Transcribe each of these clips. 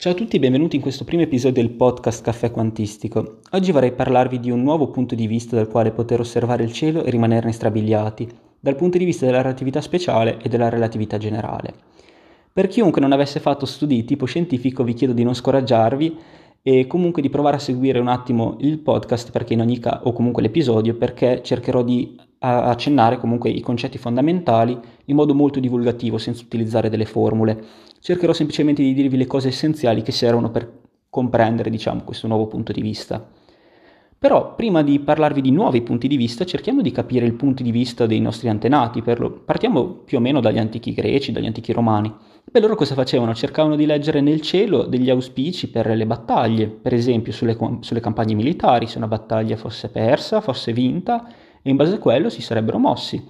Ciao a tutti e benvenuti in questo primo episodio del podcast Caffè Quantistico. Oggi vorrei parlarvi di un nuovo punto di vista dal quale poter osservare il cielo e rimanerne strabiliati, dal punto di vista della relatività speciale e della relatività generale. Per chiunque non avesse fatto studi di tipo scientifico vi chiedo di non scoraggiarvi e comunque di provare a seguire un attimo il podcast perché in ogni caso, o comunque l'episodio, perché cercherò di accennare comunque i concetti fondamentali in modo molto divulgativo senza utilizzare delle formule cercherò semplicemente di dirvi le cose essenziali che servono per comprendere, diciamo, questo nuovo punto di vista. Però, prima di parlarvi di nuovi punti di vista, cerchiamo di capire il punto di vista dei nostri antenati. Lo... Partiamo più o meno dagli antichi greci, dagli antichi romani. Beh, loro cosa facevano? Cercavano di leggere nel cielo degli auspici per le battaglie, per esempio sulle, sulle campagne militari, se una battaglia fosse persa, fosse vinta, e in base a quello si sarebbero mossi.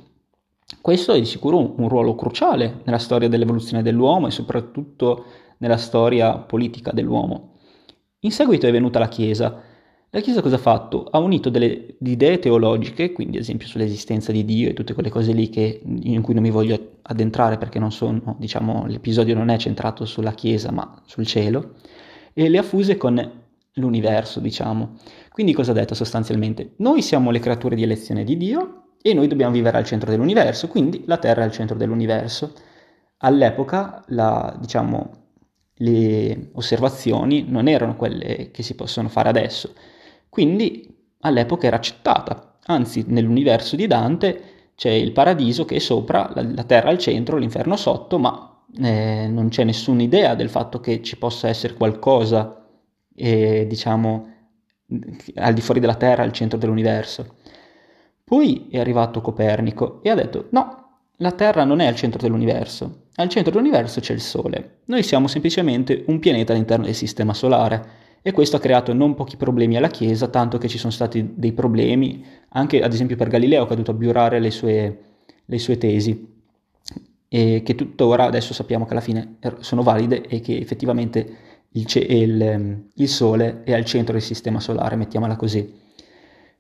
Questo è di sicuro un, un ruolo cruciale nella storia dell'evoluzione dell'uomo e soprattutto nella storia politica dell'uomo. In seguito è venuta la Chiesa. La Chiesa cosa ha fatto? Ha unito delle idee teologiche, quindi ad esempio sull'esistenza di Dio e tutte quelle cose lì che, in cui non mi voglio addentrare perché sono, diciamo, l'episodio non è centrato sulla Chiesa ma sul cielo, e le ha fuse con l'universo, diciamo. Quindi cosa ha detto sostanzialmente? Noi siamo le creature di elezione di Dio e noi dobbiamo vivere al centro dell'universo, quindi la Terra è al centro dell'universo. All'epoca, la, diciamo, le osservazioni non erano quelle che si possono fare adesso, quindi all'epoca era accettata. Anzi, nell'universo di Dante c'è il paradiso che è sopra, la, la Terra al centro, l'inferno sotto, ma eh, non c'è nessuna idea del fatto che ci possa essere qualcosa, eh, diciamo, al di fuori della Terra, al centro dell'universo. Poi è arrivato Copernico e ha detto no, la Terra non è al centro dell'universo, al centro dell'universo c'è il Sole. Noi siamo semplicemente un pianeta all'interno del Sistema Solare e questo ha creato non pochi problemi alla Chiesa, tanto che ci sono stati dei problemi, anche ad esempio per Galileo che ha dovuto abiurare le sue, le sue tesi e che tuttora adesso sappiamo che alla fine er, sono valide e che effettivamente il, il, il Sole è al centro del Sistema Solare, mettiamola così.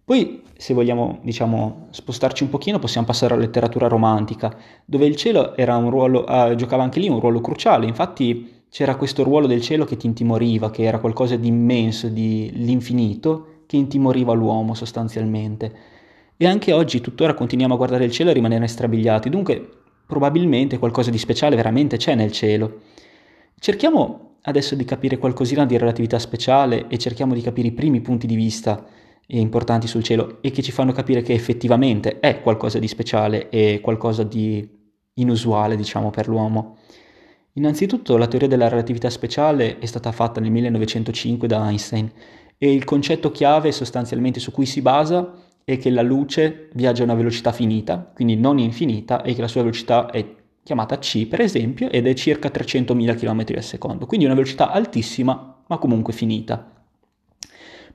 Poi, se vogliamo, diciamo, spostarci un pochino, possiamo passare alla letteratura romantica, dove il cielo ruolo, eh, giocava anche lì un ruolo cruciale. Infatti c'era questo ruolo del cielo che ti intimoriva, che era qualcosa di immenso, di l'infinito, che intimoriva l'uomo sostanzialmente. E anche oggi, tuttora, continuiamo a guardare il cielo e rimanere strabiliati. Dunque, probabilmente qualcosa di speciale veramente c'è nel cielo. Cerchiamo adesso di capire qualcosina di relatività speciale e cerchiamo di capire i primi punti di vista importanti sul cielo e che ci fanno capire che effettivamente è qualcosa di speciale e qualcosa di inusuale, diciamo, per l'uomo. Innanzitutto la teoria della relatività speciale è stata fatta nel 1905 da Einstein e il concetto chiave sostanzialmente su cui si basa è che la luce viaggia a una velocità finita, quindi non infinita, e che la sua velocità è chiamata c per esempio ed è circa 300.000 km al secondo, quindi una velocità altissima ma comunque finita.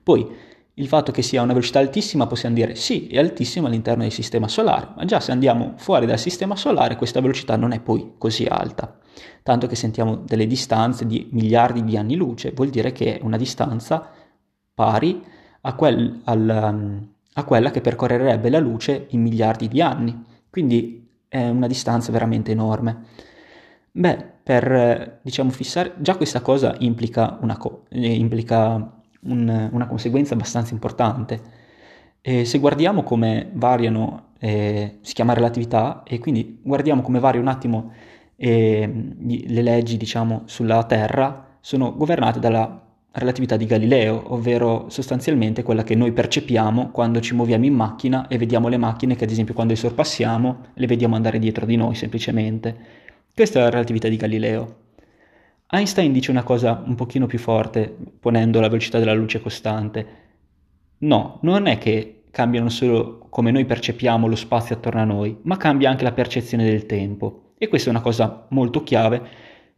Poi il fatto che sia una velocità altissima possiamo dire sì, è altissima all'interno del sistema solare, ma già se andiamo fuori dal sistema solare questa velocità non è poi così alta. Tanto che sentiamo delle distanze di miliardi di anni luce, vuol dire che è una distanza pari a, quel, al, a quella che percorrerebbe la luce in miliardi di anni. Quindi è una distanza veramente enorme. Beh, per diciamo fissare, già questa cosa implica, una co- eh, implica un, una conseguenza abbastanza importante. E se guardiamo come variano, eh, si chiama relatività, e quindi guardiamo come varia un attimo eh, le leggi, diciamo, sulla Terra, sono governate dalla relatività di Galileo, ovvero sostanzialmente quella che noi percepiamo quando ci muoviamo in macchina e vediamo le macchine che ad esempio quando le sorpassiamo le vediamo andare dietro di noi semplicemente. Questa è la relatività di Galileo. Einstein dice una cosa un pochino più forte, ponendo la velocità della luce costante. No, non è che cambiano solo come noi percepiamo lo spazio attorno a noi, ma cambia anche la percezione del tempo. E questa è una cosa molto chiave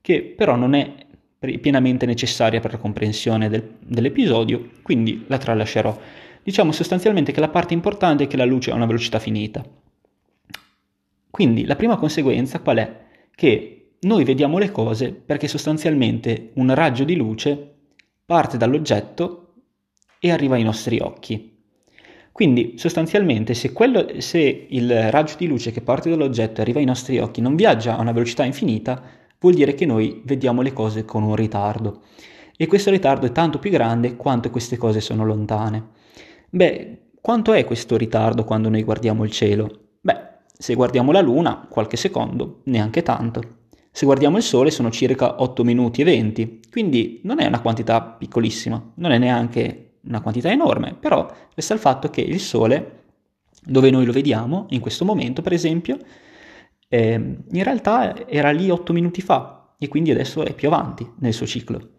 che però non è pienamente necessaria per la comprensione del, dell'episodio, quindi la tralascerò. Diciamo sostanzialmente che la parte importante è che la luce ha una velocità finita. Quindi la prima conseguenza qual è? Che noi vediamo le cose perché sostanzialmente un raggio di luce parte dall'oggetto e arriva ai nostri occhi. Quindi sostanzialmente se, quello, se, il raggio di luce che parte dall'oggetto e arriva ai nostri occhi non viaggia a una velocità infinita, vuol dire che noi vediamo le cose con un ritardo. E questo ritardo è tanto più grande quanto queste cose sono lontane. Beh, quanto è questo ritardo quando noi guardiamo il cielo? Beh, se guardiamo la Luna, qualche secondo, neanche tanto. Se guardiamo il Sole sono circa 8 minuti e 20, quindi non è una quantità piccolissima, non è neanche una quantità enorme, però resta il fatto che il Sole, dove noi lo vediamo, in questo momento per esempio, eh, in realtà era lì 8 minuti fa e quindi adesso è più avanti nel suo ciclo.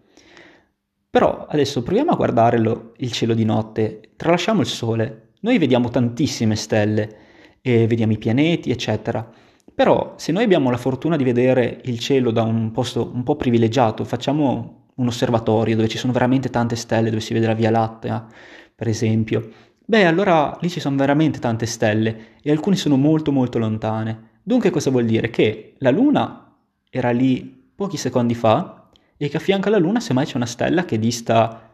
Però adesso proviamo a guardarlo il cielo di notte, tralasciamo il Sole, noi vediamo tantissime stelle, e vediamo i pianeti, eccetera. Però se noi abbiamo la fortuna di vedere il cielo da un posto un po' privilegiato, facciamo un osservatorio dove ci sono veramente tante stelle, dove si vede la Via Lattea, per esempio, beh allora lì ci sono veramente tante stelle e alcune sono molto molto lontane. Dunque cosa vuol dire? Che la Luna era lì pochi secondi fa e che a fianco alla Luna semmai c'è una stella che dista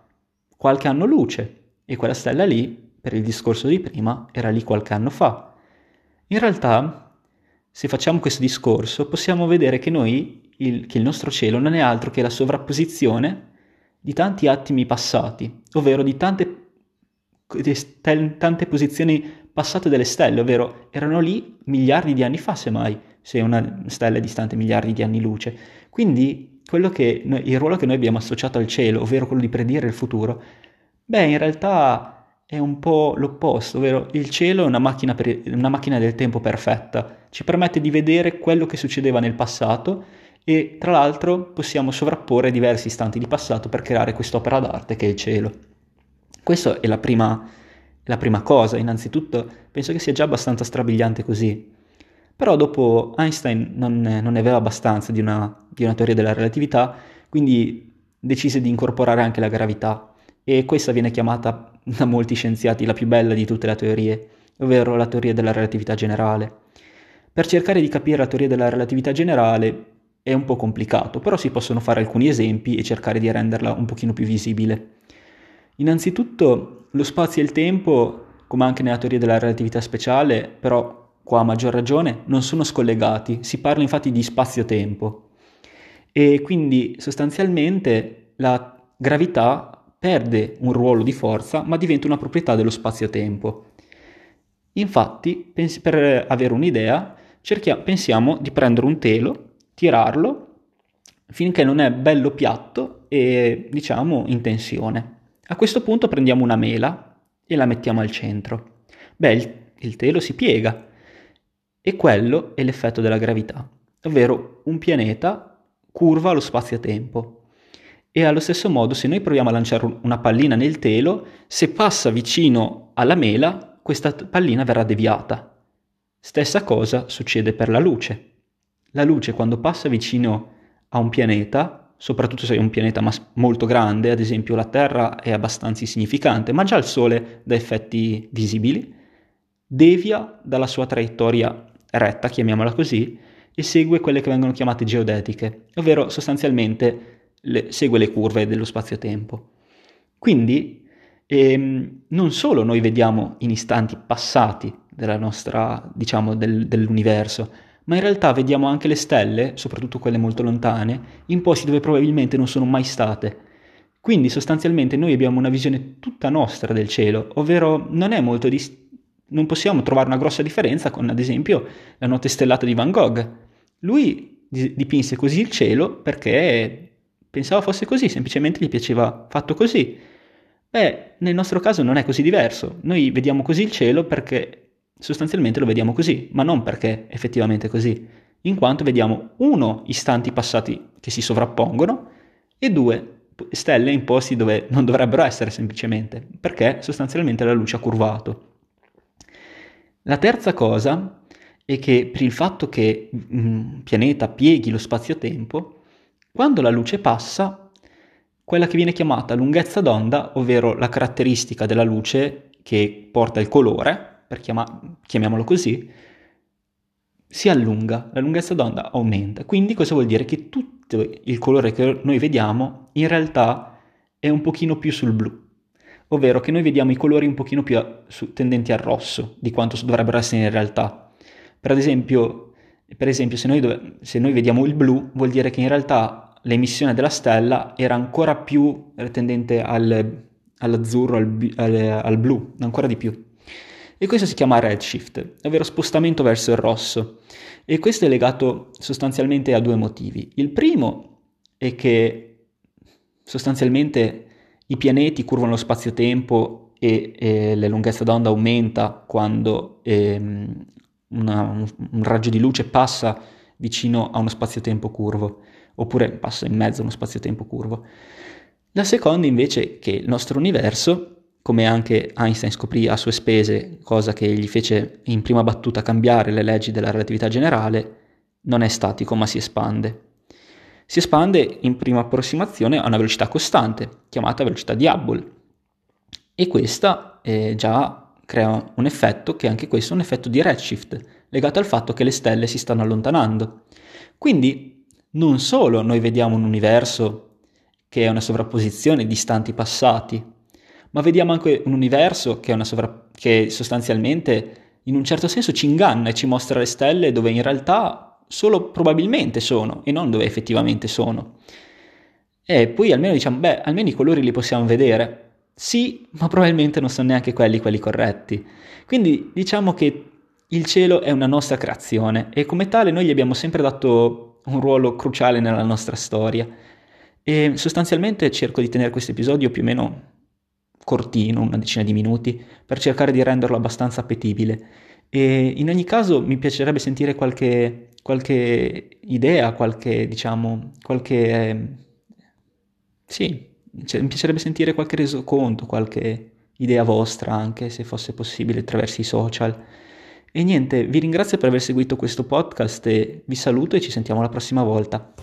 qualche anno luce e quella stella lì, per il discorso di prima, era lì qualche anno fa. In realtà se facciamo questo discorso, possiamo vedere che noi, il, che il nostro cielo non è altro che la sovrapposizione di tanti attimi passati, ovvero di tante, di tante posizioni passate delle stelle, ovvero erano lì miliardi di anni fa, semmai, se una stella è distante miliardi di anni luce. Quindi che il ruolo che noi abbiamo associato al cielo, ovvero quello di predire il futuro, beh, in realtà è un po' l'opposto, ovvero il cielo è una macchina, per, una macchina del tempo perfetta, ci permette di vedere quello che succedeva nel passato e tra l'altro possiamo sovrapporre diversi istanti di passato per creare quest'opera d'arte che è il cielo. Questa è la prima, la prima cosa, innanzitutto penso che sia già abbastanza strabiliante così. Però dopo Einstein non, non ne aveva abbastanza di una, di una teoria della relatività, quindi decise di incorporare anche la gravità e questa viene chiamata da molti scienziati la più bella di tutte le teorie, ovvero la teoria della relatività generale. Per cercare di capire la teoria della relatività generale è un po' complicato, però si possono fare alcuni esempi e cercare di renderla un pochino più visibile. Innanzitutto lo spazio e il tempo, come anche nella teoria della relatività speciale, però qua a maggior ragione, non sono scollegati, si parla infatti di spazio-tempo. E quindi sostanzialmente la gravità perde un ruolo di forza ma diventa una proprietà dello spazio-tempo. Infatti, pens- per avere un'idea, cerchia- pensiamo di prendere un telo, tirarlo finché non è bello piatto e diciamo in tensione. A questo punto prendiamo una mela e la mettiamo al centro. Beh, il, il telo si piega e quello è l'effetto della gravità, ovvero un pianeta curva lo spazio-tempo. E allo stesso modo, se noi proviamo a lanciare una pallina nel telo, se passa vicino alla mela, questa pallina verrà deviata. Stessa cosa succede per la luce. La luce quando passa vicino a un pianeta, soprattutto se è un pianeta mas- molto grande, ad esempio la Terra è abbastanza insignificante, ma già il Sole dà effetti visibili, devia dalla sua traiettoria retta, chiamiamola così, e segue quelle che vengono chiamate geodetiche, ovvero sostanzialmente le, segue le curve dello spazio-tempo. Quindi ehm, non solo noi vediamo in istanti passati della nostra, diciamo, del, dell'universo, ma in realtà vediamo anche le stelle, soprattutto quelle molto lontane, in posti dove probabilmente non sono mai state. Quindi sostanzialmente noi abbiamo una visione tutta nostra del cielo, ovvero non è molto dis- non possiamo trovare una grossa differenza con ad esempio la notte stellata di Van Gogh. Lui dipinse così il cielo perché pensava fosse così, semplicemente gli piaceva fatto così. Beh, nel nostro caso non è così diverso. Noi vediamo così il cielo perché sostanzialmente lo vediamo così, ma non perché effettivamente così, in quanto vediamo uno istanti passati che si sovrappongono e due stelle in posti dove non dovrebbero essere semplicemente, perché sostanzialmente la luce ha curvato. La terza cosa è che per il fatto che un pianeta pieghi lo spazio-tempo, quando la luce passa, quella che viene chiamata lunghezza d'onda, ovvero la caratteristica della luce che porta il colore, per chiama- chiamiamolo così, si allunga, la lunghezza d'onda aumenta. Quindi cosa vuol dire? Che tutto il colore che noi vediamo in realtà è un pochino più sul blu, ovvero che noi vediamo i colori un pochino più a, su, tendenti al rosso di quanto dovrebbero essere in realtà. Per esempio, Per esempio, se noi, dove, se noi vediamo il blu, vuol dire che in realtà l'emissione della stella era ancora più tendente al, all'azzurro, al, al, al blu, ancora di più. E questo si chiama redshift, ovvero spostamento verso il rosso. E questo è legato sostanzialmente a due motivi. Il primo è che sostanzialmente i pianeti curvano lo spazio-tempo e, e la lunghezza d'onda aumenta quando ehm, una, un, un raggio di luce passa vicino a uno spazio-tempo curvo, oppure passa in mezzo a uno spazio-tempo curvo. La seconda invece è che il nostro universo come anche Einstein scoprì a sue spese, cosa che gli fece in prima battuta cambiare le leggi della relatività generale, non è statico ma si espande. Si espande in prima approssimazione a una velocità costante, chiamata velocità di Hubble, e questa eh, già crea un effetto che anche questo è un effetto di redshift, legato al fatto che le stelle si stanno allontanando. Quindi non solo noi vediamo un universo che è una sovrapposizione di istanti passati, ma vediamo anche un universo che, sovra- che sostanzialmente in un certo senso ci inganna e ci mostra le stelle dove in realtà solo probabilmente sono e non dove effettivamente sono. E poi almeno diciamo, beh, almeno i colori li possiamo vedere. Sì, ma probabilmente non sono neanche quelli quelli corretti. Quindi diciamo che il cielo è una nostra creazione e come tale noi gli abbiamo sempre dato un ruolo cruciale nella nostra storia. E sostanzialmente cerco di tenere questo episodio più o meno cortino, una decina di minuti, per cercare di renderlo abbastanza appetibile. E in ogni caso mi piacerebbe sentire qualche, qualche idea, qualche, diciamo, qualche... Sì, cioè, mi piacerebbe sentire qualche resoconto, qualche idea vostra anche, se fosse possibile, attraverso i social. E niente, vi ringrazio per aver seguito questo podcast e vi saluto e ci sentiamo la prossima volta.